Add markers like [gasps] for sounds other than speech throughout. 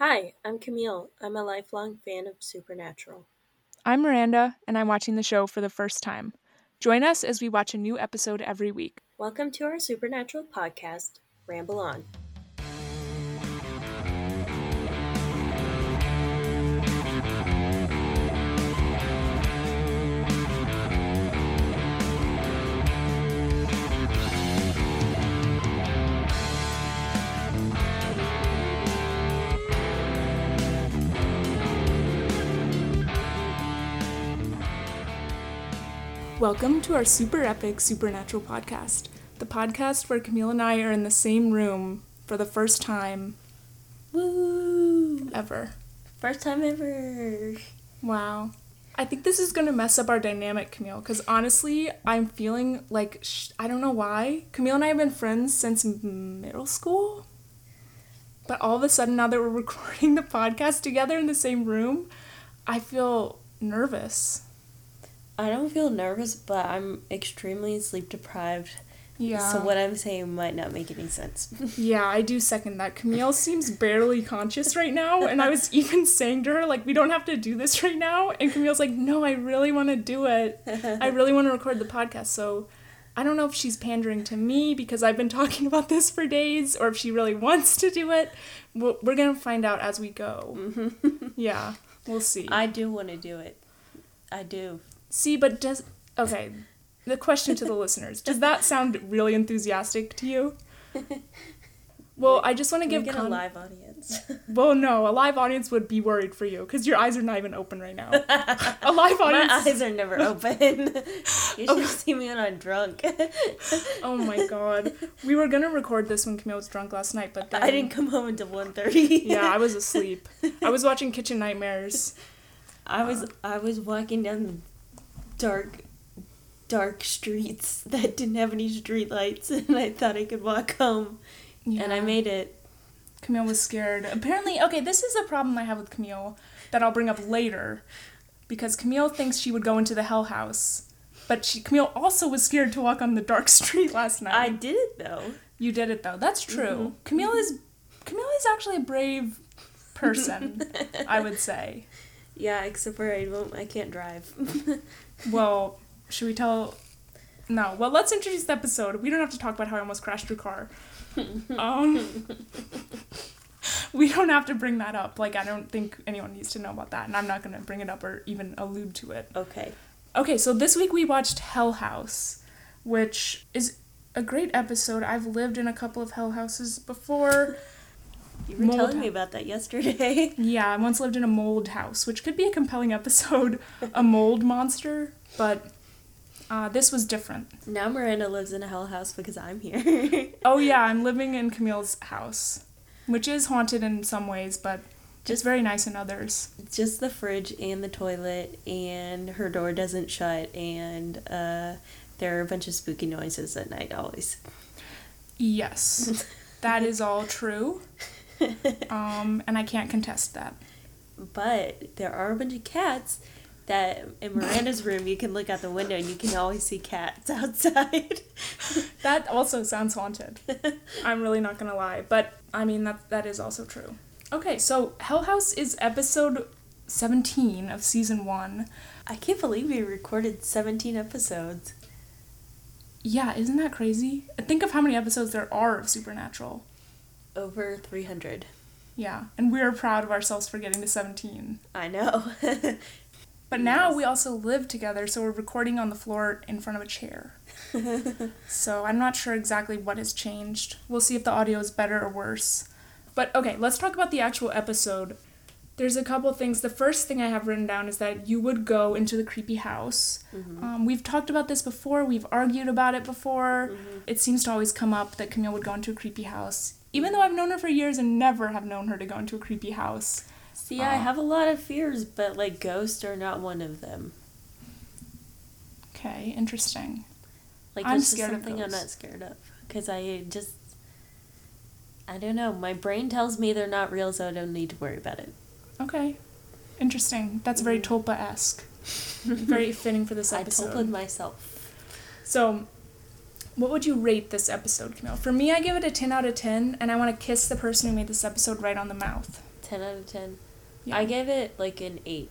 Hi, I'm Camille. I'm a lifelong fan of Supernatural. I'm Miranda, and I'm watching the show for the first time. Join us as we watch a new episode every week. Welcome to our Supernatural podcast, Ramble On. Welcome to our super epic Supernatural podcast, the podcast where Camille and I are in the same room for the first time Woo! ever. First time ever. Wow. I think this is going to mess up our dynamic, Camille, because honestly, I'm feeling like, sh- I don't know why. Camille and I have been friends since middle school. But all of a sudden, now that we're [laughs] recording the podcast together in the same room, I feel nervous. I don't feel nervous, but I'm extremely sleep deprived. Yeah. So what I'm saying might not make any sense. [laughs] Yeah, I do second that. Camille seems barely conscious right now, and I was even [laughs] saying to her, like, we don't have to do this right now. And Camille's like, no, I really want to do it. I really want to record the podcast. So I don't know if she's pandering to me because I've been talking about this for days or if she really wants to do it. We're to find out as we go. Mm-hmm. [laughs] Yeah, we'll see. I do want to do it. I do. See, but does. Okay, the question to the listeners does that sound really enthusiastic to you? [laughs] Well, I just want to give get a live audience. [laughs] Well, no, a live audience would be worried for you because your eyes are not even open right now. [laughs] a live audience. My eyes are never open. you should see me when I'm drunk. Oh my god, we were gonna record this when Camille was drunk last night, but then I didn't come home until 1.30. Yeah, I was asleep. I was watching Kitchen Nightmares. I was I was walking down the dark dark streets [laughs] that didn't have any street lights [laughs] and I thought I could walk home Yeah. and I made it. Camille was scared. Apparently, okay, this is a problem I have with Camille that I'll bring up later, because Camille thinks she would go into the Hell House, but she Camille also was scared to walk on the dark [laughs] street last night. I did it though. You did it though. That's true. Mm-hmm. Camille is Camille is actually a brave person, I would say. Yeah, except for I won't I can't drive. [laughs] Well, should we tell No. Well, let's introduce the episode. We don't have to talk about how I almost crashed your car. [laughs] Um We don't have to bring that up. Like I don't think anyone needs to know about that, and I'm not going to bring it up or even allude to it. okay. Okay, so this week we watched Hell House, which is a great episode. I've lived in a couple of Hell Houses before. You were Mold telling me about that yesterday. [laughs] Yeah, I once lived in a mold house, which could be a compelling episode, a mold monster, but uh, this was different. now Miranda lives in a hell house because I'm here. [laughs] Oh yeah, I'm living in Camille's house, which is haunted in some ways, but just very nice in others. Just the fridge and the toilet and her door doesn't shut and uh there are a bunch of spooky noises at night always. Yes, [laughs] that is all true, [laughs] um, and I can't contest that. But there are a bunch of cats that in Miranda's room you can look out the window and you can always see cats [laughs] outside. [laughs] That also sounds haunted. I'm really not gonna lie, but I mean that that is also true. Okay, so Hell House is episode 17 of season one. I can't believe we recorded 17 episodes. Yeah, isn't that crazy? Think of how many episodes there are of Supernatural. Over 300. Yeah, and we're proud of ourselves for getting to 17. I know. [laughs] But now Yes. we also live together, so we're recording on the floor in front of a chair. [laughs] so I'm not sure exactly what has changed. We'll see if the audio is better or worse. But okay, let's talk about the actual episode. There's a couple things. The first thing I have written down is that you would go into the creepy house. Um, we've talked about this before, we've argued about it before. It seems to always come up that Camille would go into a creepy house. Even though I've known her for years and never have known her to go into a creepy house. See, I uh, have a lot of fears, but like ghosts are not one of them. Okay, interesting. Like I'm that's just scared of something I'm not scared of because I just I don't know. My brain tells me they're not real, so I don't need to worry about it. Okay. Interesting. That's very mm-hmm. Tulpa esque. very [laughs] fitting for this episode. I told myself. So, what would you rate this episode, Camille? For me, I give it a 10 out of 10, and I want to kiss the person who made this episode right on the mouth. 10 out of 10. Yeah. I gave it like an 8.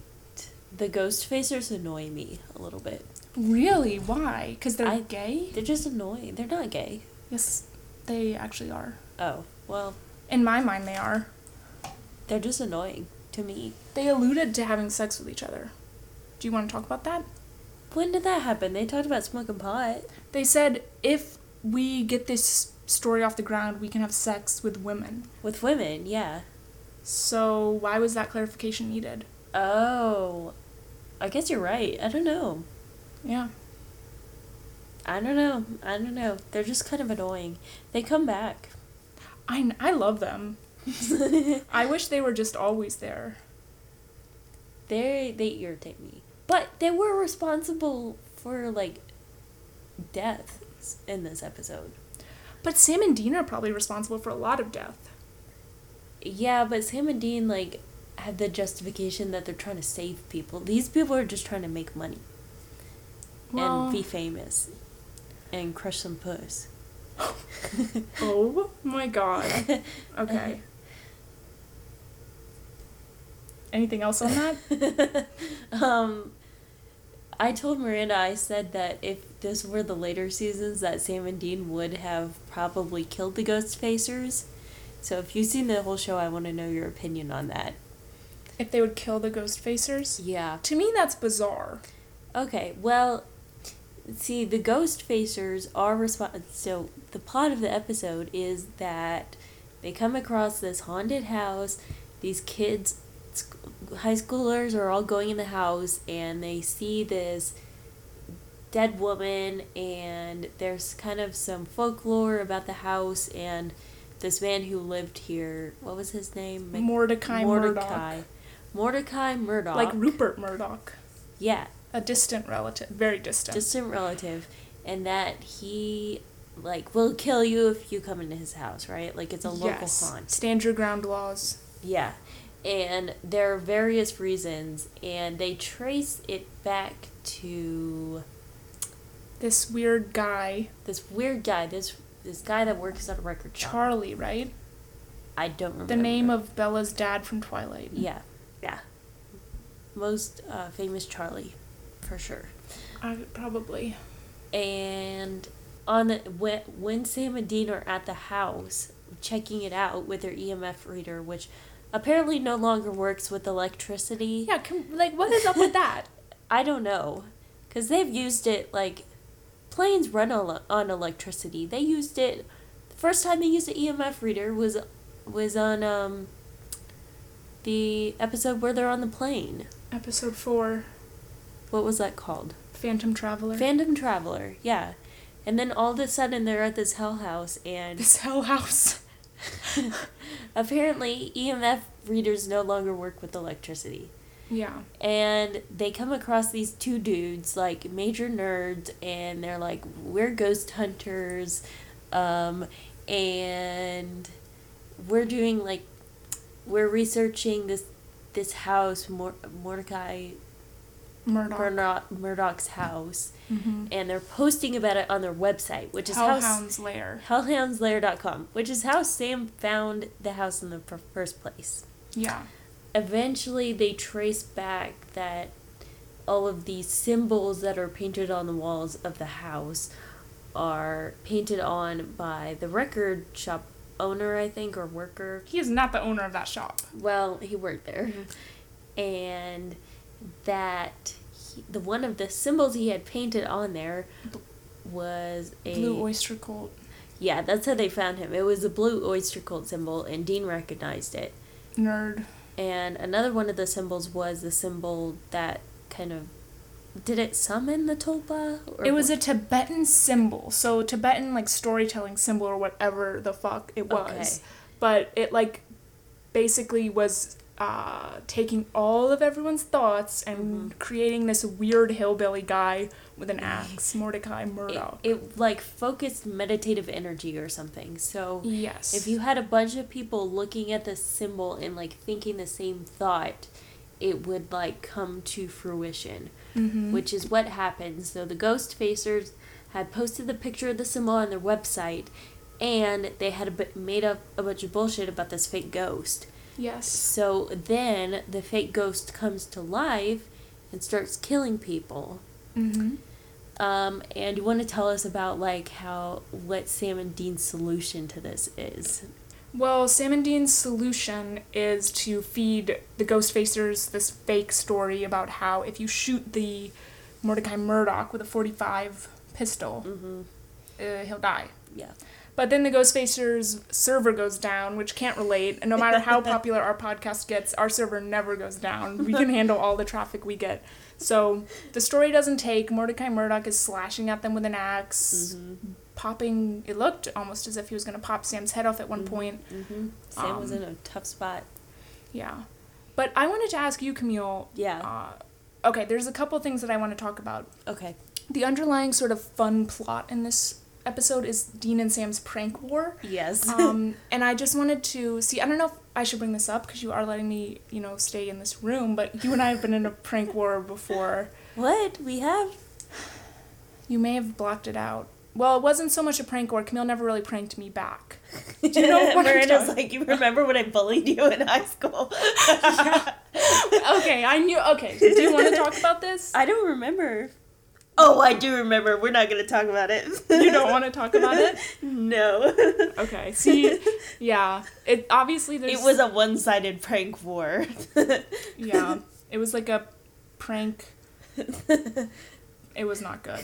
The Ghostfacers annoy me a little bit. Really? Why? Because they're I- gay? They're just annoying. They're not gay. Yes, they actually are. Oh, well, In my mind, they are. they're just annoying to me. They alluded to having sex with each other. Do you want to talk about that? When did that happen? They talked about smoking pot. They said if we get this story off the ground, we can have sex with women. With women, yeah. So why was that clarification needed? Oh, I guess you're right. I don't know. Yeah. I don't know. I don't know. They're just kind of annoying. They come back. I, I love them. [laughs] I wish they were just always there. they they irritate me. But they were responsible for like deaths in this episode. But Sam and Dean are probably responsible for a lot of death. Yeah, but Sam and Dean like have the justification that they're trying to save people. These people are just trying to make money Well, and be famous and crush some puss. [laughs] oh my god. Okay. [laughs] Anything else on that? [laughs] um, I told Miranda I said that if this were the later seasons, that Sam and Dean would have probably killed the Ghostfacers. So if you've seen the whole show, I want to know your opinion on that. If they would kill the Ghostfacers? Yeah. To me, that's bizarre. Okay. Well, see, the Ghostfacers are respons- So the plot of the episode is that they come across this haunted house. These kids, high schoolers, are all going in the house, and they see this dead woman, and there's kind of some folklore about the house and this man who lived here. What was his name? Mordecai, Mordecai. Murdoch. Mordecai Murdoch. Like Rupert Murdoch. yeah, A distant relative. Very distant. distant relative, and that he like will kill you if you come into his house, right? Like it's a local yes. haunt. Stand your ground laws. Yeah. And there are various reasons and they trace it back to This weird guy, this weird guy, this this guy that works at a record shop. Charlie, right? I don't remember. The name of Bella's dad from Twilight. Yeah. Yeah. Most uh, famous Charlie, for sure. I, probably. and on the, when, when Sam and Dean are at the house checking it out with their EMF reader, which apparently no longer works with electricity. Yeah, com- like, what is up with that? [laughs] I don't know, because they've used it like planes run on, on electricity. They used it. The first time they used an EMF reader was was on um the episode where they're on the plane. Episode 4 What was that called? Phantom Traveler. Phantom Traveler, yeah. And then all of a sudden they're at this hell house and this hell house. [laughs] apparently EMF readers no longer work with electricity. Yeah. And they come across these two dudes, like major nerds, and they're like, We're ghost hunters, um, and we're doing like we're researching this this house, Mor- Mordecai Murdoch. Murdoch, Murdoch's house, Mm-hmm. and they're posting about it on their website, which is Hellhound's Lair. hellhoundslair.com, which is how Sam found the house in the fir- first place. Yeah. Eventually, they trace back that all of these symbols that are painted on the walls of the house are painted on by the record shop owner, I think, or worker. He is not the owner of that shop. Well, he worked there. And that he, the one of the symbols he had painted on there was a Blue Oyster Cult. Yeah, that's how they found him. It was a blue oyster cult symbol, and Dean recognized it. Nerd. And another one of the symbols was the symbol that kind of did it summon the tulpa? Or It was what? a Tibetan symbol. So Tibetan like storytelling symbol or whatever the fuck it was. Okay. But it like basically was uh, taking all of everyone's thoughts and Mhm. creating this weird hillbilly guy with an axe, Mordecai it, Murdoch. it like focused meditative energy or something. So yes. if you had a bunch of people looking at the symbol and like thinking the same thought, it would like come to fruition. Mhm. which is what happened. So the Ghostfacers had posted the picture of the symbol on their website, and they had a made up a bunch of bullshit about this fake ghost. Yes. So then the fake ghost comes to life and starts killing people. Mm-hmm. Um, and you want to tell us about like how what Sam and Dean's solution to this is? Well, Sam and Dean's solution is to feed the Ghostfacers this fake story about how if you shoot the Mordecai Murdoch with a 45 pistol, Mm-hmm. uh, he'll die. Yeah. But then the Ghostfacers server goes down, which can't relate. And no matter how [laughs] popular our podcast gets, our server never goes down. We can handle all the traffic we get. So the story doesn't take. Mordecai Murdoch is slashing at them with an ax Mm-hmm. popping. It looked almost as if he was going to pop Sam's head off at one point. Mm-hmm. Sam was Um, in a tough spot. Yeah. But I wanted to ask you, Camille. Yeah. Uh, okay, there's a couple things that I want to talk about. Okay. The underlying sort of fun plot in this episode is Dean and Sam's prank war. Yes. um, [laughs] and I just wanted to see. I don't know if I should bring this up because you are letting me, you know, stay in this room. But you and I have been in a prank war before. what we have? You may have blocked it out. Well, it wasn't so much a prank war. Camille never really pranked me back. [laughs] Do you know what Miranda's like, you remember when I bullied you in high school? [laughs] okay, I knew. Okay, do you want to talk about this? I don't remember. Oh, I do remember. We're not gonna talk about it. You don't want to talk about it? [laughs] No. Okay. See, yeah. It obviously there's. It was a one-sided prank war. [laughs] Yeah. It was like a prank. It was not good.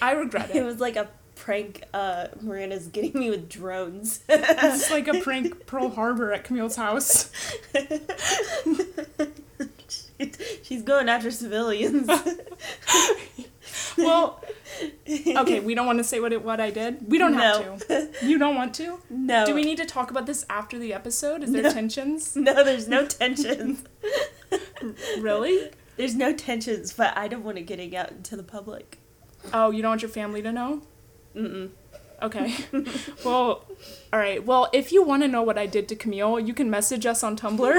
I regret It it. was like a prank. Uh, Miranda's getting me with drones. It's like a prank [laughs] Pearl Harbor at Camille's house. She's going after civilians. Well, [laughs] okay, we don't want to say what it what I did. We don't have to. You don't want to? [laughs] No. Do we need to talk about this after the episode? Is there No. tensions? [laughs] No, there's no tensions. Really? There's no tensions, but I don't want to getting out into the public. Oh, you don't want your family to know? Mm-mm. Okay. well, all right. Well, if you want to know what I did to Camille, you can message us on Tumblr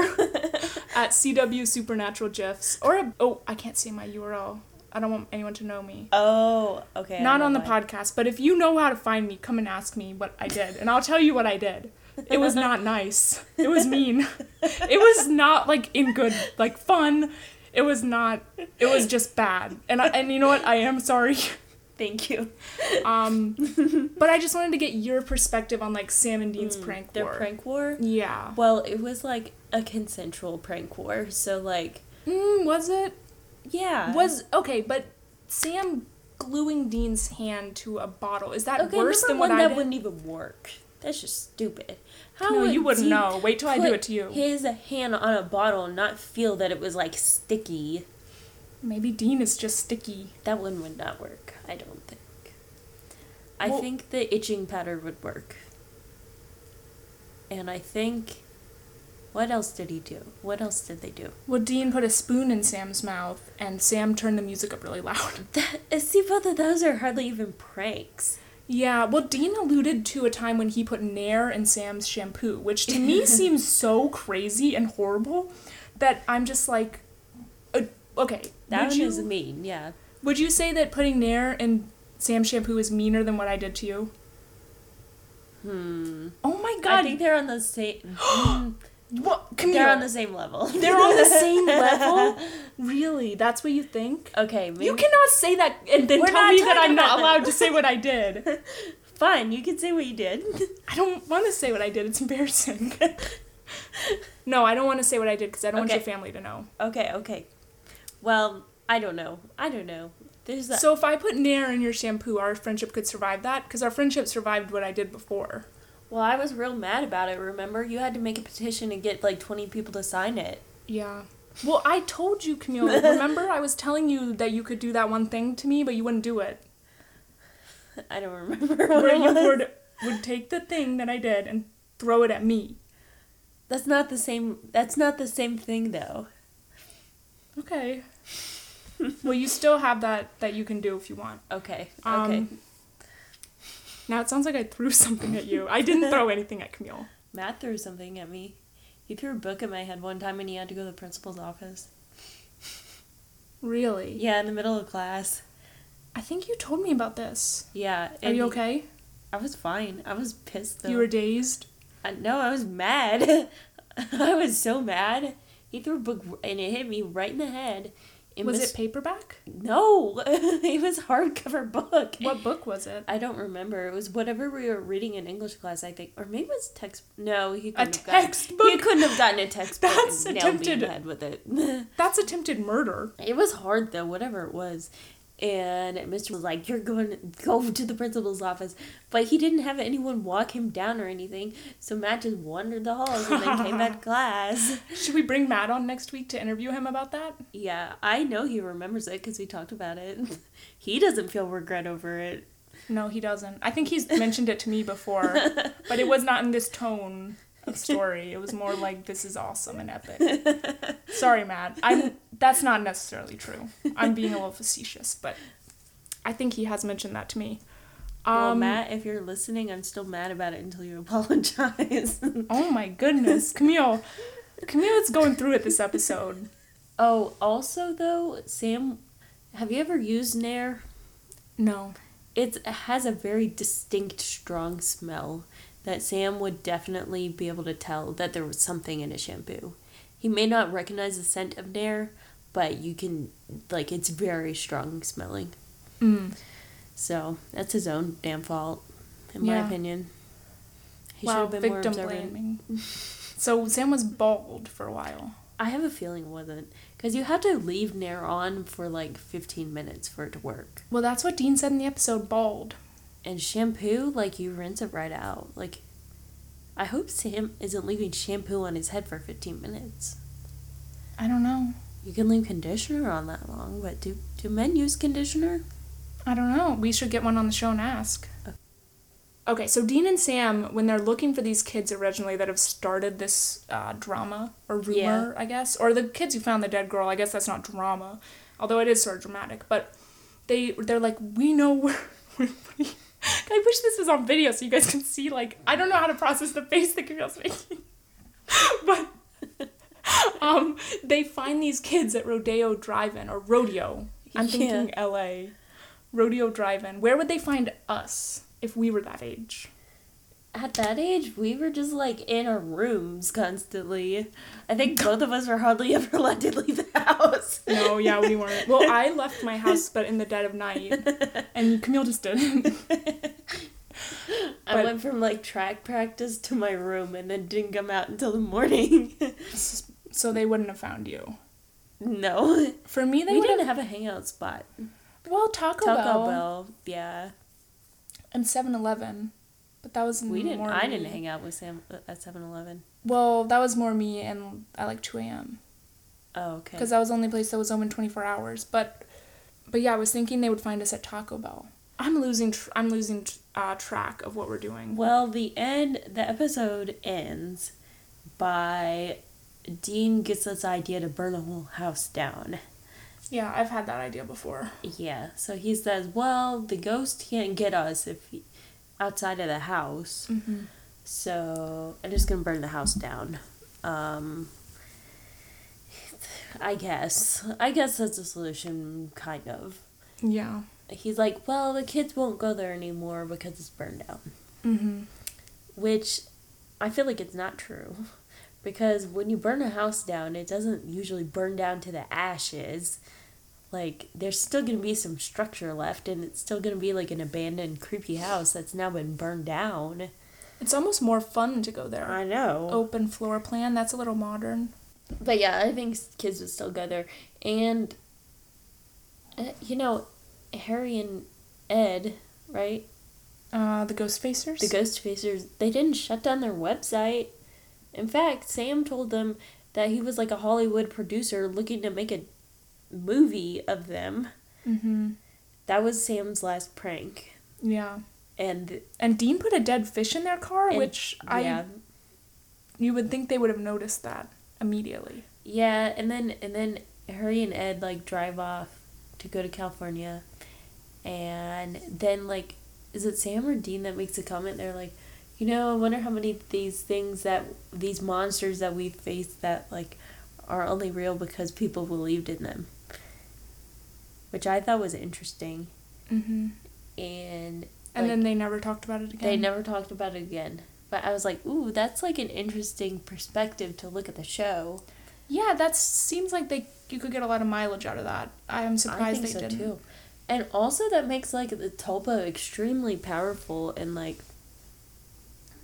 at CW Supernatural GIFs. Or, oh, I can't say my URL. I don't want anyone to know me. Oh, okay. Not on the why. podcast, but if you know how to find me, come and ask me what I did, and I'll tell you what I did. It was not [laughs] nice. It was mean. It was not like in good, like fun. It was not. It was just bad. And I, and you know what? I am sorry. Thank you. Um, [laughs] but I just wanted to get your perspective on like Sam and Dean's prank Mm, Their war. prank war? Yeah. Well, it was like a consensual prank war. So, like, Mm, was it? Yeah. Was okay, but Sam gluing Dean's hand to a bottle is that okay, worse than one, what I that did? wouldn't even work. That's just stupid. How no, would you wouldn't Dean know. Wait till I do it to you. His hand on a bottle and not feel that it was like sticky. Maybe Dean is just sticky. That one would not work. I don't think. I Well- think the itching powder would work. And I think. What else did he do? What else did they do? Well, Dean put a spoon in Sam's mouth, and Sam turned the music up really loud. [laughs] That, see, both of those are hardly even pranks. Yeah, well, Dean alluded to a time when he put Nair in Sam's shampoo, which to me [laughs] seems so crazy and horrible that I'm just like, uh, okay. That would one you, is mean, yeah. Would you say that putting Nair in Sam's shampoo is meaner than what I did to you? Hmm. Oh my god. I think they're on the same. [gasps] What? Camille, [laughs] they're on the same level. They're on the same level? Really? That's what you think? Okay, maybe. You cannot say that and then We're tell me that I'm not allowed to say what I did. [laughs] Fine, you can say what you did. [laughs] I don't want to say what I did. It's embarrassing. no, I don't want to say what I did because I don't want your family to know. okay, okay. Well, I don't know. I don't know. There's that. So if I put Nair in your shampoo, our friendship could survive that because our friendship survived what I did before. Well, I was real mad about it. Remember, you had to make a petition and get like twenty people to sign it. Yeah. Well, I told you, Camille. [laughs] Remember, I was telling you that you could do that one thing to me, but you wouldn't do it. [laughs] I don't remember what Where it you was. would would take the thing that I did and throw it at me. That's not the same. That's not the same thing, though. Okay. [laughs] well, you still have that that you can do if you want. Okay. Um, Okay. Now it sounds like I threw something at you. I didn't [laughs] throw anything at Camille. Matt threw something at me. He threw a book at my head one time, and he had to go to the principal's office. Really? Yeah, in the middle of class. I think you told me about this. Yeah. Are you okay? I was fine. I was pissed though. You were dazed. I, no, I was mad. [laughs] I was so mad. He threw a book and it hit me right in the head. It was it paperback? No, [laughs] it was hardcover book. What book was it? I don't remember. It was whatever we were reading in English class, I think, or maybe it was text. No, he a couldn't have textbook. Gotten, he couldn't have gotten a textbook That's and nailed me in attempted- the head with it. [laughs] That's attempted murder. It was hard though, whatever it was. And Mr. was like, "You're going to go [laughs] to the principal's office," but he didn't have anyone walk him down or anything. So Matt just wandered the halls and then came back to [laughs] class. Should we bring Matt on next week to interview him about that? Yeah, I know he remembers it because we talked about it. [laughs] he doesn't feel regret over it. No, he doesn't. I think he's mentioned it to me before, but it was not in this tone of story. It was more like this is awesome and epic. [laughs] Sorry, Matt. I'm that's not necessarily true. I'm being a little facetious, but I think he has mentioned that to me. well, Um, Matt, if you're listening, I'm still mad about it until you apologize. [laughs] Oh my goodness, Camille. Camille is going through it this episode. oh, also though, Sam, have you ever used Nair? No. It's, it has a very distinct, strong smell that Sam would definitely be able to tell that there was something in a shampoo. He may not recognize the scent of Nair, but you can, like, it's very strong smelling. Mm. So that's his own damn fault, in my opinion. He wow, should have been more observant. blaming. [laughs] So Sam was bald for a while. I have a feeling it wasn't because you had to leave Nair on for like fifteen minutes for it to work. Well, that's what Dean said in the episode. Bald. And shampoo, like you rinse it right out. Like, I hope Sam isn't leaving shampoo on his head for fifteen minutes. I don't know. You can leave conditioner on that long, but do do men use conditioner? I don't know. We should get one on the show and ask. Okay, so Dean and Sam, when they're looking for these kids originally that have started this uh, drama or rumor, Yeah. I guess, or the kids who found the dead girl, I guess that's not drama, although it is sort of dramatic. But they they're like, we know where. [laughs] I wish this was on video so you guys can see. Like, I don't know how to process the face that Camille's making, [laughs] but um, they find these kids at Rodeo Drive-In or Rodeo. I'm Yeah. thinking L.A. Rodeo Drive-In. Where would they find us if we were that age? At that age, we were just like in our rooms constantly. I think [laughs] both of us were hardly [laughs] ever allowed to leave the house. No, yeah, we weren't. [laughs] Well, I left my house, but in the dead of night, and Camille just didn't. I But- went from like track practice to my room and then didn't come out until the morning. so they wouldn't have found you. no. For me, they we didn't have. have a hangout spot. Well, Taco, Taco Bell, Bell, yeah. and 7-Eleven, but that was We didn't. More I me. didn't hang out with Sam at 7-Eleven. Well, that was more me, and at like two a.m. Oh, okay. because that was the only place that was open 24 hours but but yeah i was thinking they would find us at taco bell i'm losing tr- i'm losing tr- uh, track of what we're doing Well, the end. The episode ends by Dean gets this idea to burn the whole house down. yeah i've had that idea before Yeah. So he says, "Well, the ghost can't get us if he, outside of the house." mm-hmm. So I'm just gonna burn the house down. Um, I guess. I guess that's a solution, kind of. yeah He's like, well, the kids won't go there anymore because it's burned down. mm-hmm. Which I feel like it's not true. Because when you burn a house down, it doesn't usually burn down to the ashes. Like, there's still gonna be some structure left, and it's still gonna be like an abandoned, creepy house that's now been burned down. it's almost more fun to go there I know. open floor plan that's a little modern But yeah, I think kids would still go there. And, uh, you know, Harry and Ed, right? uh the Ghostfacers The Ghostfacers, they didn't shut down their website. In fact, Sam told them that he was like a Hollywood producer looking to make a movie of them. mm-hmm. That was Sam's last prank. yeah And, and dean put a dead fish in their car and which i yeah, you would think they would have noticed that immediately yeah, and then and then Harry and Ed like drive off to go to California, and then like, is it Sam or Dean that makes a comment? They're like, you know, I wonder how many of these things that these monsters that we face that like are only real because people believed in them, which I thought was interesting, mm-hmm. and and like, then they never talked about it again they never talked about it again. But I was like, ooh, that's like an interesting perspective to look at the show. Yeah, that seems like they you could get a lot of mileage out of that. I am surprised I think they so didn't. too. And also that makes like the Tulpa extremely powerful and like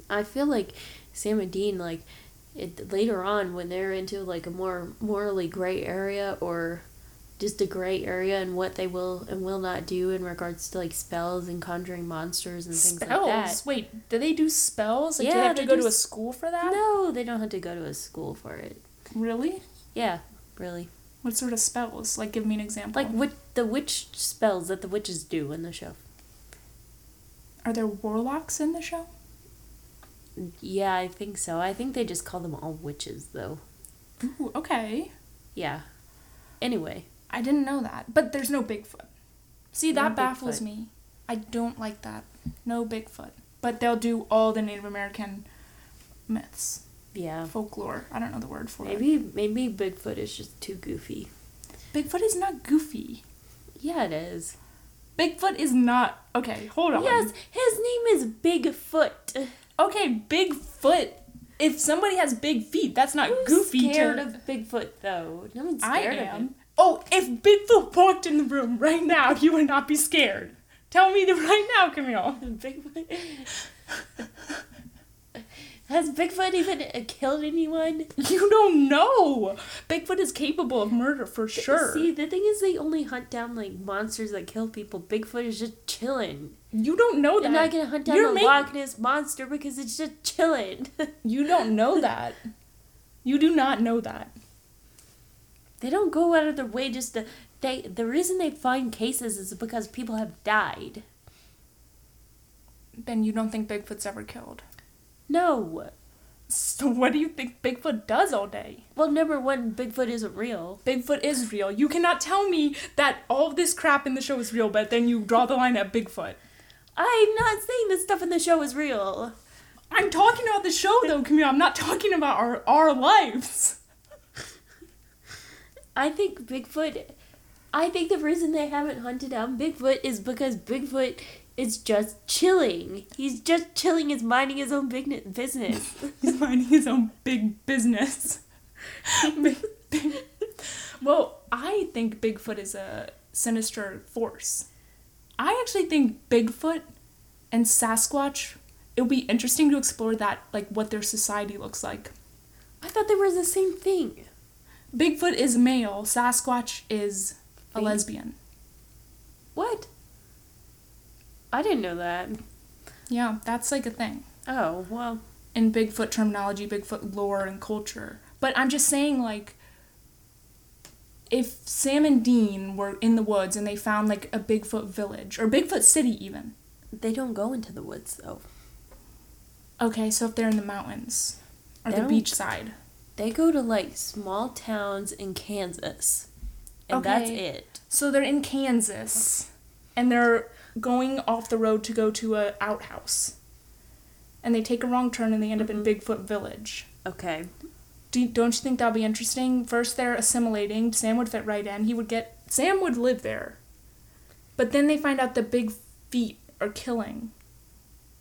I feel like Sam and Dean like it later on when they're into like a more morally gray area or just a gray area and what they will and will not do in regards to like spells and conjuring monsters and things spells. like that. Wait, do they do spells? Like, do Yeah, they have to they go do to a school for that? No, they don't have to go to a school for it. Really? Yeah, really. What sort of spells? Like, give me an example. Like what the witch spells that the witches do in the show. Are there warlocks in the show? Yeah, I think so. I think they just call them all witches though. Ooh, okay. Yeah. Anyway, I didn't know that. But there's no Bigfoot. See, No that baffles Bigfoot. me. I don't like that. No Bigfoot. But they'll do all the Native American myths, yeah. folklore. I don't know the word for it. Maybe maybe Bigfoot is just too goofy. Bigfoot is not goofy. Yeah, it is. Bigfoot is not. Okay, hold on. Yes, his name is Bigfoot. Okay, Bigfoot. If somebody has big feet, that's not goofy scared to. of Bigfoot though? No one's I scared of him. Oh, if Bigfoot walked in the room right now, you would not be scared. Tell me the right now, Camille. [laughs] Bigfoot. Has Bigfoot even uh, killed anyone? You don't know. Bigfoot is capable of murder for sure. See, the thing is, they only hunt down like monsters that kill people. Bigfoot is just chilling. you don't know that. They're not gonna hunt down You're a make- Loch Ness monster because it's just chilling. [laughs] You don't know that. You do not know that. They don't go out of their way just to. They the reason they find cases is because people have died. Then you don't think Bigfoot's ever killed. No. So what do you think Bigfoot does all day? Well, number one, Bigfoot isn't real. Bigfoot is real. You cannot tell me that all this crap in the show is real, but then you draw the line at Bigfoot. I'm not saying the stuff in the show is real. I'm talking about the show though, Camille. I'm not talking about our our lives. I think Bigfoot. I think the reason they haven't hunted down Bigfoot is because Bigfoot is just chilling. He's just chilling. He's minding his own big business. [laughs] He's minding his own big business. [laughs] Big- big- well, I think Bigfoot is a sinister force. I actually think Bigfoot and Sasquatch. It would be interesting to explore that, like what their society looks like. I thought they were the same thing. Bigfoot is male. Sasquatch is a lesbian. What? I didn't know that. Yeah, that's like a thing. Oh well. in Bigfoot terminology, Bigfoot lore and culture. But I'm just saying, like, if Sam and Dean were in the woods and they found like a Bigfoot village or Bigfoot city, even. They don't go into the woods though. Okay, so if they're in the mountains or They the don't- beach side. They go to like small towns in Kansas. And that's it. So they're in Kansas and they're going off the road to go to a outhouse. And they take a wrong turn and they end up in mm-hmm. Bigfoot village. Okay. Do you, don't you think that'll be interesting? First, they're assimilating. Sam would fit right in. He would get. Sam would live there. But then they find out the big feet are killing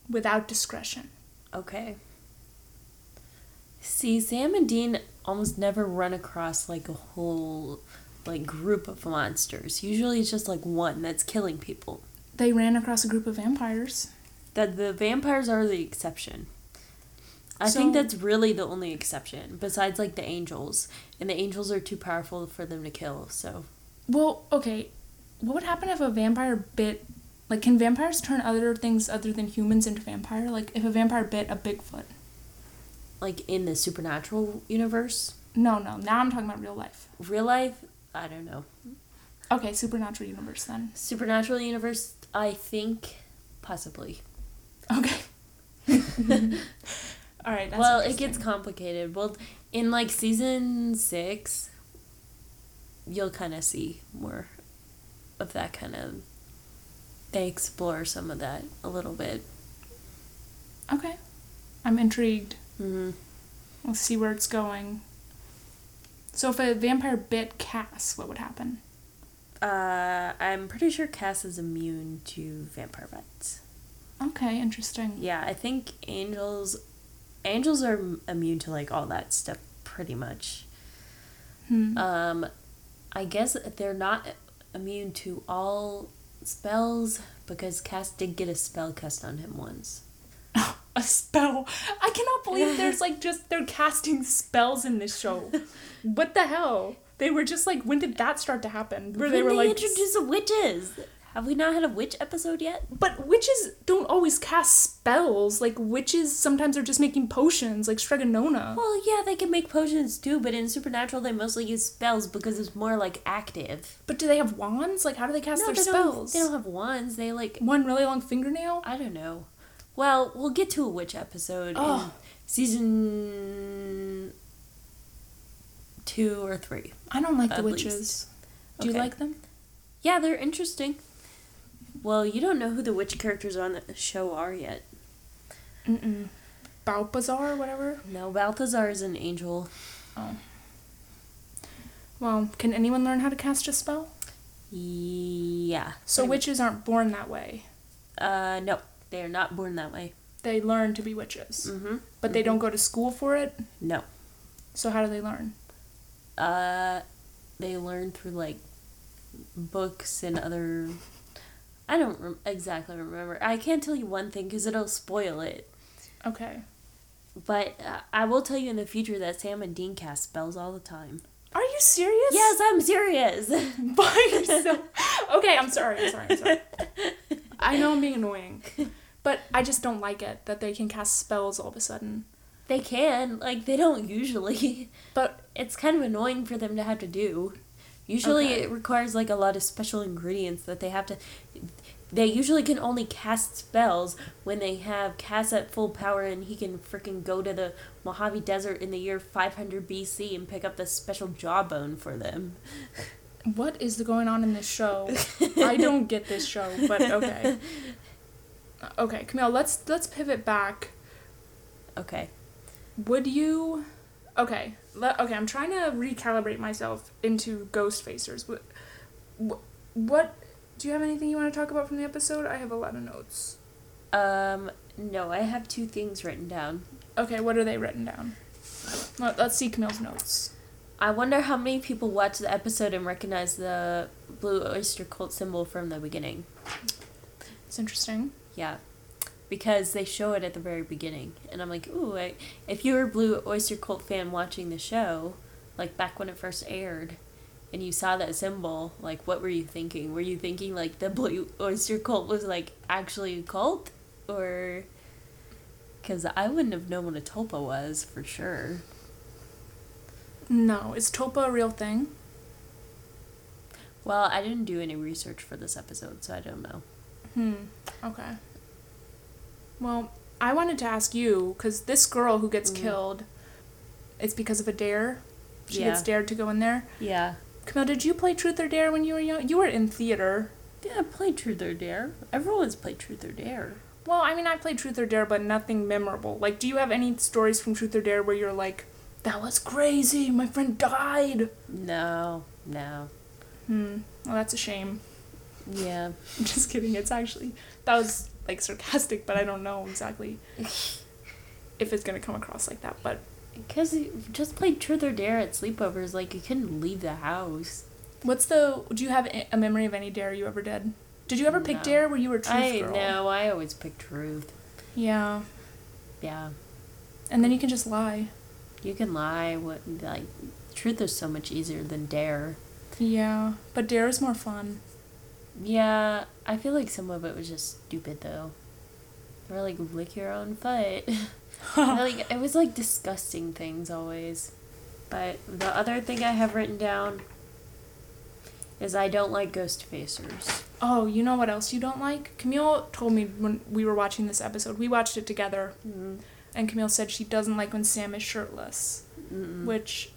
without discretion. Okay. See, Sam and Dean almost never run across like a whole like group of monsters. Usually it's just like one that's killing people. They ran across a group of vampires. That the vampires are the exception. I So- think that's really the only exception, besides like the angels. And the angels are too powerful for them to kill, so Well, okay. What would happen if a vampire bit. Like, can vampires turn other things other than humans into vampire? Like, if a vampire bit a Bigfoot? Like in the supernatural universe. No, no. Now I'm talking about real life. Real life, I don't know. Okay, supernatural universe then. Supernatural universe, I think possibly. Okay. [laughs] All right. That's well, it gets complicated. Well, in like season six, you'll kind of see more of that kind of. They explore some of that a little bit. Okay. I'm intrigued. Hmm Let's see where it's going. So if a vampire bit Cass, what would happen? Uh, I'm pretty sure Cass is immune to vampire bites. Okay, interesting. Yeah, I think angels angels are immune to like all that stuff pretty much. Hmm. Um, I guess they're not immune to all spells because Cass did get a spell cast on him once. [laughs] a spell. I cannot believe there's like just they're casting spells in this show. [laughs] what the hell? They were just like, when did that start to happen? Where they were they like, introduce the witches. Have we not had a witch episode yet? but witches don't always cast spells. Like witches sometimes are just making potions, like Strega Nona. Well, yeah, they can make potions too, but in Supernatural they mostly use spells because it's more like active. But do they have wands? Like how do they cast no, their they spells? Don't, they don't have wands. They like One really long fingernail. I don't know. Well, we'll get to a witch episode in Oh. season two or three. I don't like the witches. least. Do you like them? Yeah, they're interesting. Well, you don't know who the witch characters on the show are yet. Mm-mm. Balthazar or whatever. No, Balthazar is an angel. Oh. Well, can anyone learn how to cast a spell? Yeah. So witches aren't born that way. Uh, no, they are not born that way. They learn to be witches. Mm-hmm. But they don't go to school for it. No. So how do they learn? Uh, they learn through like books and other. I don't rem- exactly remember. I can't tell you one thing because it'll spoil it. Okay. But uh, I will tell you in the future that Sam and Dean cast spells all the time. Are you serious? Yes, I'm serious. [laughs] By yourself. okay, I'm sorry. I'm sorry. I'm sorry. [laughs] I know I'm being annoying, but I just don't like it that they can cast spells all of a sudden. they can. Like, they don't usually. [laughs] But It's kind of annoying for them to have to do. Usually Okay. it requires like a lot of special ingredients that they have to they usually can only cast spells when they have Cass at full power and he can freaking go to the Mojave Desert in the year 500 BC and pick up the special jawbone for them. [laughs] what is going on in this show? [laughs] I don't get this show, but okay. Okay, Camille, let's let's pivot back. Okay. Would you? Okay, okay. I'm trying to recalibrate myself into Ghostfacers. What, what? What? Do you have anything you want to talk about from the episode? I have a lot of notes. Um no, I have two things written down. Okay, what are they written down? Let, let's see Camille's notes. I wonder how many people watched the episode and recognized the blue oyster cult symbol from the beginning. It's interesting. Yeah, because they show it at the very beginning, and I'm like, ooh, I, if you were a Blue Oyster Cult fan watching the show, like back when it first aired, and you saw that symbol, like, what were you thinking? Were you thinking like the Blue [laughs] Oyster Cult was like actually a cult, or? Because I wouldn't have known what a tulpa was for sure. No, is tulpa a real thing? Well, I didn't do any research for this episode, so I don't know. Hmm. Okay. Well, I wanted to ask you because this girl who gets Mhm. killed, it's because of a dare. She Yeah. gets dared to go in there. Yeah. Camille, did you play Truth or Dare when you were young? You were in theater. Yeah, play Truth or Dare. Everyone's played Truth or Dare. Well, I mean, I played Truth or Dare, but nothing memorable. Like, do you have any stories from Truth or Dare where you're like, that was crazy, my friend died? No, no. Hmm. Well, that's a shame. Yeah. [laughs] I'm just kidding. It's actually, that was like sarcastic, but I don't know exactly [laughs] if it's gonna come across like that. But Because you just played Truth or Dare at sleepovers, like you couldn't leave the house. what's the, do you have a memory of any Dare you ever did? Did you ever pick No. Dare where you were Truth I Girl? know, I always pick Truth. Yeah. Yeah. And then you can just lie. You can lie, what like Truth is so much easier than Dare. Yeah. But Dare is more fun. Yeah, I feel like some of it was just stupid though. Or like lick your own foot. [laughs] like [laughs] it was like disgusting things always. But the other thing I have written down is I don't like Ghostfacers. Oh, you know what else you don't like? Camille told me when we were watching this episode, we watched it together, Mm. And Camille said she doesn't like when Sam is shirtless. Mm-mm. Which,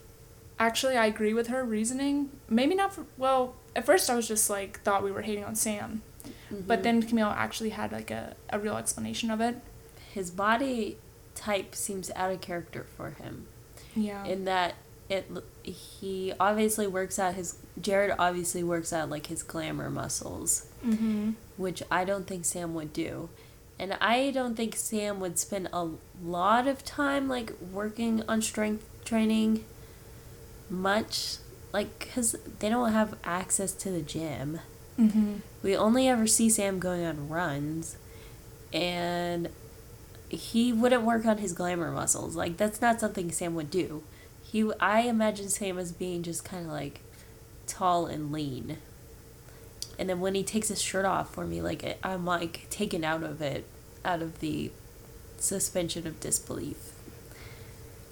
actually, I agree with her reasoning. Maybe not for, well, at first I was just like, thought we were hating on Sam. But Mhm. then Camille actually had like a, a real explanation of it. his body type seems out of character for him. Yeah. in that it he obviously works out his Jared obviously works out like his glamour muscles, mm-hmm. which I don't think Sam would do. And I don't think Sam would spend a lot of time like working on strength training much like cuz they don't have access to the gym. Mm-hmm. We only ever see Sam going on runs and he wouldn't work on his glamour muscles. Like that's not something Sam would do. He I imagine Sam as being just kind of like tall and lean. And then when he takes his shirt off for me, like I'm like taken out of it, out of the suspension of disbelief.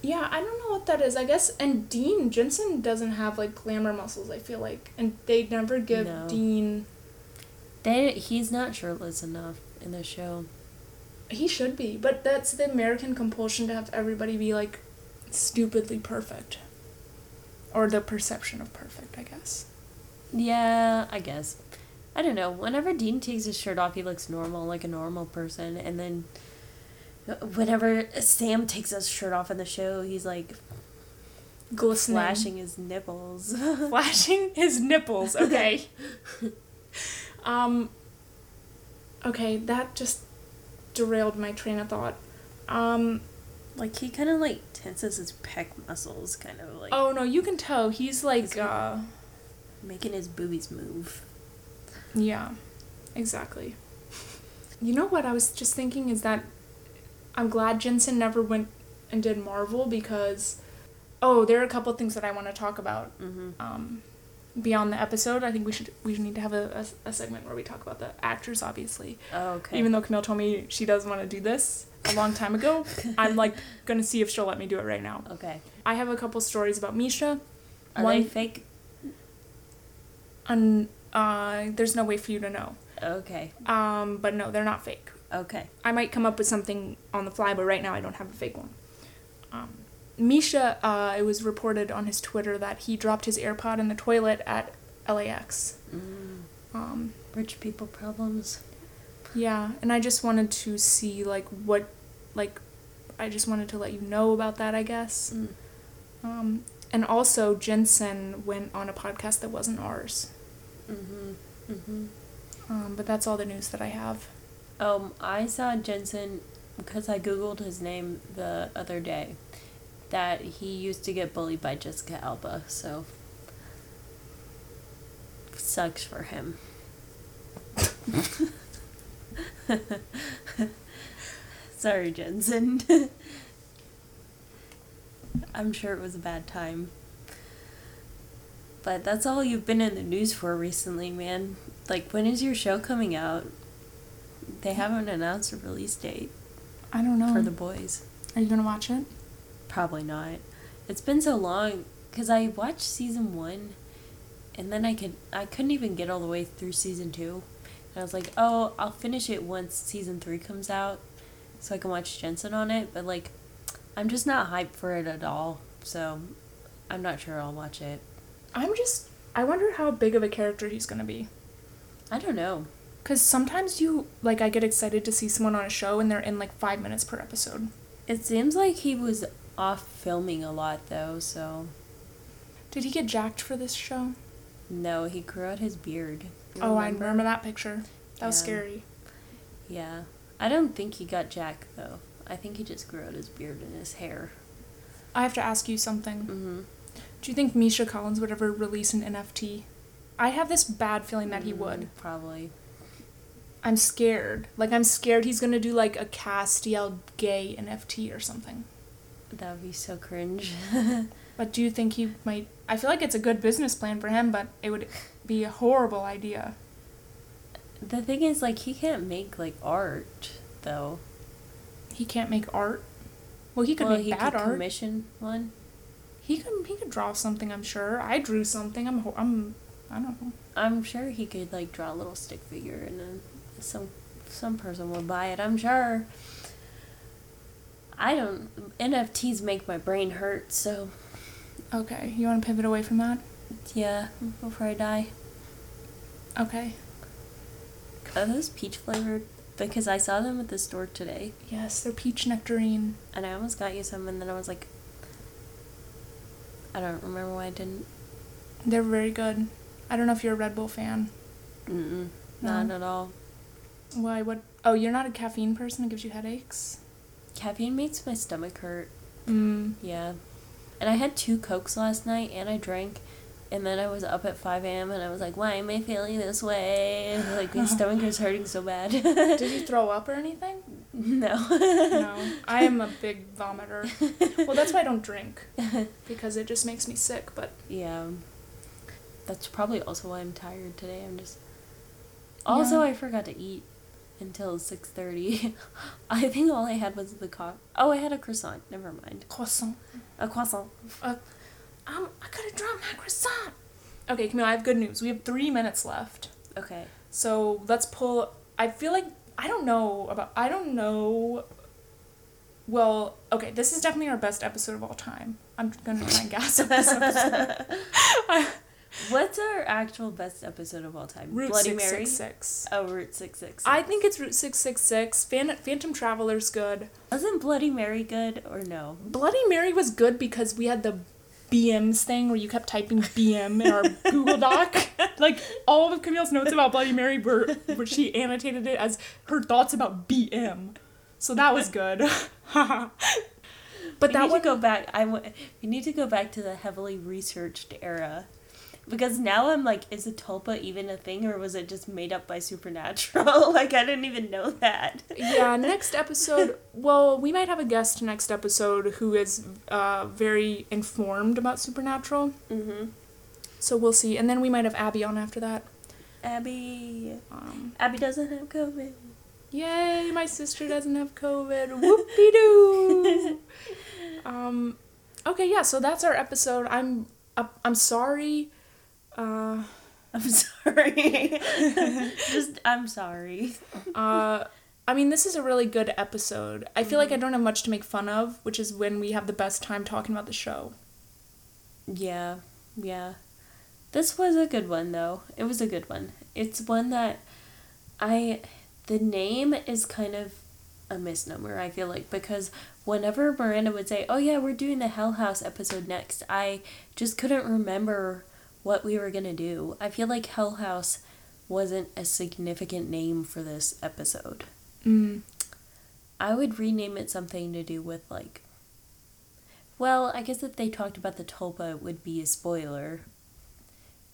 Yeah, I don't know what that is. I guess and Dean Jensen doesn't have like glamour muscles. I feel like, and they never give No. Dean. They he's not shirtless enough in the show. He should be, but that's the American compulsion to have everybody be like stupidly perfect, or the perception of perfect. I guess. Yeah, I guess. I don't know. Whenever Dean takes his shirt off, he looks normal, like a normal person. And then whenever Sam takes his shirt off in the show, he's like Glistening. flashing his nipples. [laughs] flashing his nipples. Okay. [laughs] um. Okay, that just derailed my train of thought. Um. like he kind of like tenses his pec muscles, kind of like Oh no, you can tell he's like. he- uh making his boobies move. Yeah, exactly. You know what I was just thinking is that I'm glad Jensen never went and did Marvel because. Oh, there are a couple things that I want to talk about. Mm-hmm. um, beyond the episode. I think we should we need to have a, a, a segment where we talk about the actors, obviously. Oh, okay. Even though Camille told me she doesn't want to do this a long time ago, [laughs] I'm like gonna see if she'll let me do it right now. okay. I have a couple stories about Misha. Are One- they fake? And uh, there's no way for you to know. Okay. Um, but no, they're not fake. Okay. I might come up with something on the fly, but right now I don't have a fake one. Um, Misha, uh, it was reported on his Twitter that he dropped his AirPod in the toilet at LAX. Mm. Um, Rich people problems. Yeah, and I just wanted to see like what like I just wanted to let you know about that, I guess. Mm. Um and also Jensen went on a podcast that wasn't ours. Mm-hmm. Mm-hmm. Um but that's all the news that I have. Um, I saw Jensen because I googled his name the other day. That he used to get bullied by Jessica Alba, so sucks for him. [laughs] Sorry, Jensen. [laughs] I'm sure it was a bad time. But that's all you've been in the news for recently, man. Like, when is your show coming out? They haven't announced a release date I don't know. for the boys. Are you going to watch it? Probably not. It's been so long because I watched season one, and then I could I couldn't even get all the way through season two. And I was like, oh, I'll finish it once season three comes out, so I can watch Jensen on it. But like, I'm just not hyped for it at all. So, I'm not sure I'll watch it. I'm just I wonder how big of a character he's to be. I don't know. Cuz sometimes you like I get excited to see someone on a show and they're in like 5 minutes per episode. It seems like he was off filming a lot though, so Did he get jacked for this show? no, he grew out his beard. Oh, I remember that picture. That was scary. Yeah. I don't think he got jacked though. I think he just grew out his beard and his hair. I have to ask you something. Mm-hmm. Do you think Misha Collins would ever release an NFT? I have this bad feeling that he mm, would. Probably. I'm scared. Like I'm scared he's gonna do like a Castiel gay NFT or something. That would be so cringe. [laughs] But do you think he might? I feel like it's a good business plan for him, but it would be a horrible idea. the thing is, like, he can't make like art though. He can't make art. Well, he could well, make he bad could art. commission one. He could. He could draw something. I'm sure. I drew something. I'm. I'm. I don't know. I'm sure he could like draw a little stick figure and then some some person would buy it. I'm sure. I don't. NFTs make my brain hurt. So Okay. You want to pivot away from that? yeah, before I die. Okay. Are those peach flavored? Because I saw them at the store today. Yes, they're peach nectarine. And I almost got you some, and then I was like, I don't remember why I didn't. They're very good. I don't know if you're a Red Bull fan. Mm-mm, No. not at all. Why? What? Oh, you're not a caffeine person. It gives you headaches. Caffeine makes my stomach hurt. Mm. Yeah. And I had two Cokes last night and I drank. And then I was up at 5 a.m. and I was like, why am I feeling this way? And like, my [laughs] stomach is hurting so bad. Did you throw up or anything? [laughs] No. No. I am a big vomiter. Well, that's why I don't drink because it just makes me sick. But Yeah. That's probably also why I'm tired today. I'm just. Also, Yeah. I forgot to eat until 6:30. [laughs] I think all I had was the co- Oh, I had a croissant. Never mind. croissant. A croissant. Um, I could have dropped my croissant. Okay, Camille, I have good news. We have three minutes left. Okay. So let's pull. I feel like I don't know about. I don't know. Well, okay, this is definitely our best episode of all time. I'm gonna try and gas up this episode. [laughs] [laughs] What's our actual best episode of all time? Route Bloody six Mary. six six. Oh, Route six six. I think it's Route six six six. Phan- Phantom Traveler's good. wasn't Bloody Mary good or no? Bloody Mary was good because we had the BMs thing where you kept typing BM in our Google Doc. [laughs] Like all of Camille's notes about Bloody Mary were where she annotated it as her thoughts about BM. So that was good. [laughs] but we that need one to go back. I w- we need to go back to the heavily researched era, because now I'm like, is a tulpa even a thing, or was it just made up by Supernatural? [laughs] like I didn't even know that. yeah, next episode. Well, we might have a guest next episode who is uh, very informed about Supernatural. Mm-hmm. So we'll see. And then we might have Abby on after that. Abby. Um, Abby doesn't have COVID. Yay, my sister [laughs] doesn't have COVID. Whoopie doo. [laughs] um, okay, yeah. So that's our episode. I'm uh, I'm sorry. Uh, [laughs] I'm sorry. [laughs] just I'm sorry. uh, I mean, this is a really good episode. I feel like I don't have much to make fun of, which is when we have the best time talking about the show. Yeah, yeah. This was a good one though. It was a good one. It's one that I the name is kind of a misnomer, I feel like, because whenever Miranda would say, Oh yeah, we're doing the Hell House episode next, I just couldn't remember what we were gonna do. I feel like Hell House wasn't a significant name for this episode. Mm. I would rename it something to do with like. Well, I guess if they talked about the tulpa, it would be a spoiler.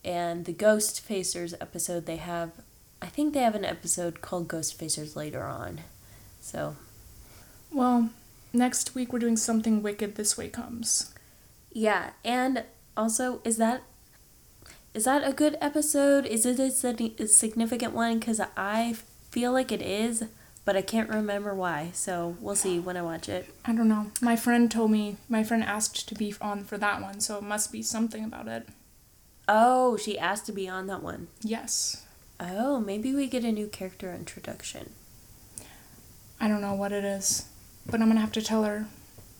And the Ghostfacers episode, they have. I think they have an episode called Ghostfacers later on. So, Well, next week we're doing something wicked. This way comes. yeah. And also, is that. Is that a good episode? Is it a significant one? Because I feel like it is, but I can't remember why. So, we'll see when I watch it. I don't know. My friend told me. My friend asked to be on for that one, so it must be something about it. Oh, she asked to be on that one. Yes. Oh, maybe we get a new character introduction. I don't know what it is, but I'm gonna have to tell her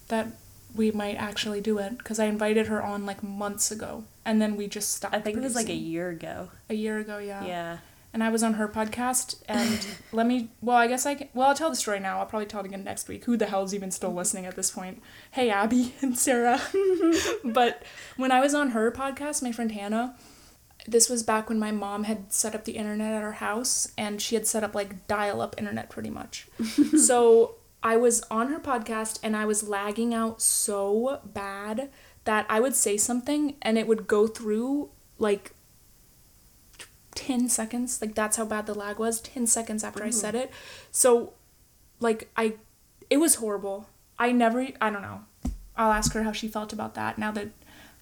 that we might actually do it because I invited her on like months ago, and then we just stopped. I think it was like a year ago. a year ago, yeah. Yeah. And I was on her podcast, and [laughs] let me. Well, I guess I can. Well, I'll tell the story now. I'll probably tell it again next week. Who the hell's even still listening at this point? Hey, Abby [laughs] and Sarah. [laughs] but when I was on her podcast, my friend Hannah, this was back when my mom had set up the internet at our house, and she had set up like dial-up internet pretty much. so I was on her podcast, and I was lagging out so bad that I would say something, and it would go through like 10 seconds like that's how bad the lag was 10 seconds after i said it. So like i it was horrible. I never i don't know. I'll ask her how she felt about that now that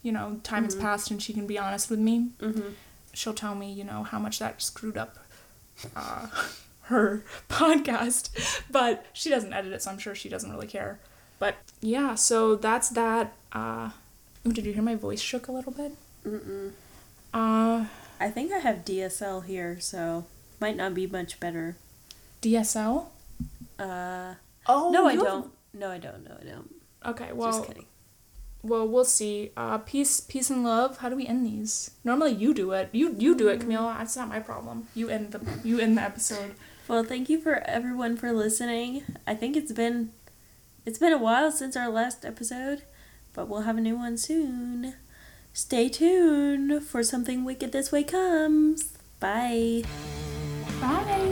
you know time has passed and she can be honest with me. Mm-hmm. she'll tell me you know how much that screwed up uh, [laughs] her [laughs] podcast. But she doesn't edit it so i'm sure she doesn't really care. But yeah so that's that uh did you hear my voice shook a little bit Mm-mm. uh I think I have DSL here, so might not be much better. dsl Uh, oh no, I don't. No, I don't. No, I don't. Okay, well, Just kidding. well, we'll see. Uh, peace, peace and love. How do we end these? Normally, you do it. You you do it, Camille. That's not my problem. You end the you end the episode. Well, thank you for everyone for listening. I think it's been it's been a while since our last episode, but we'll have a new one soon. Stay tuned for something wicked this way comes. Bye. Bye.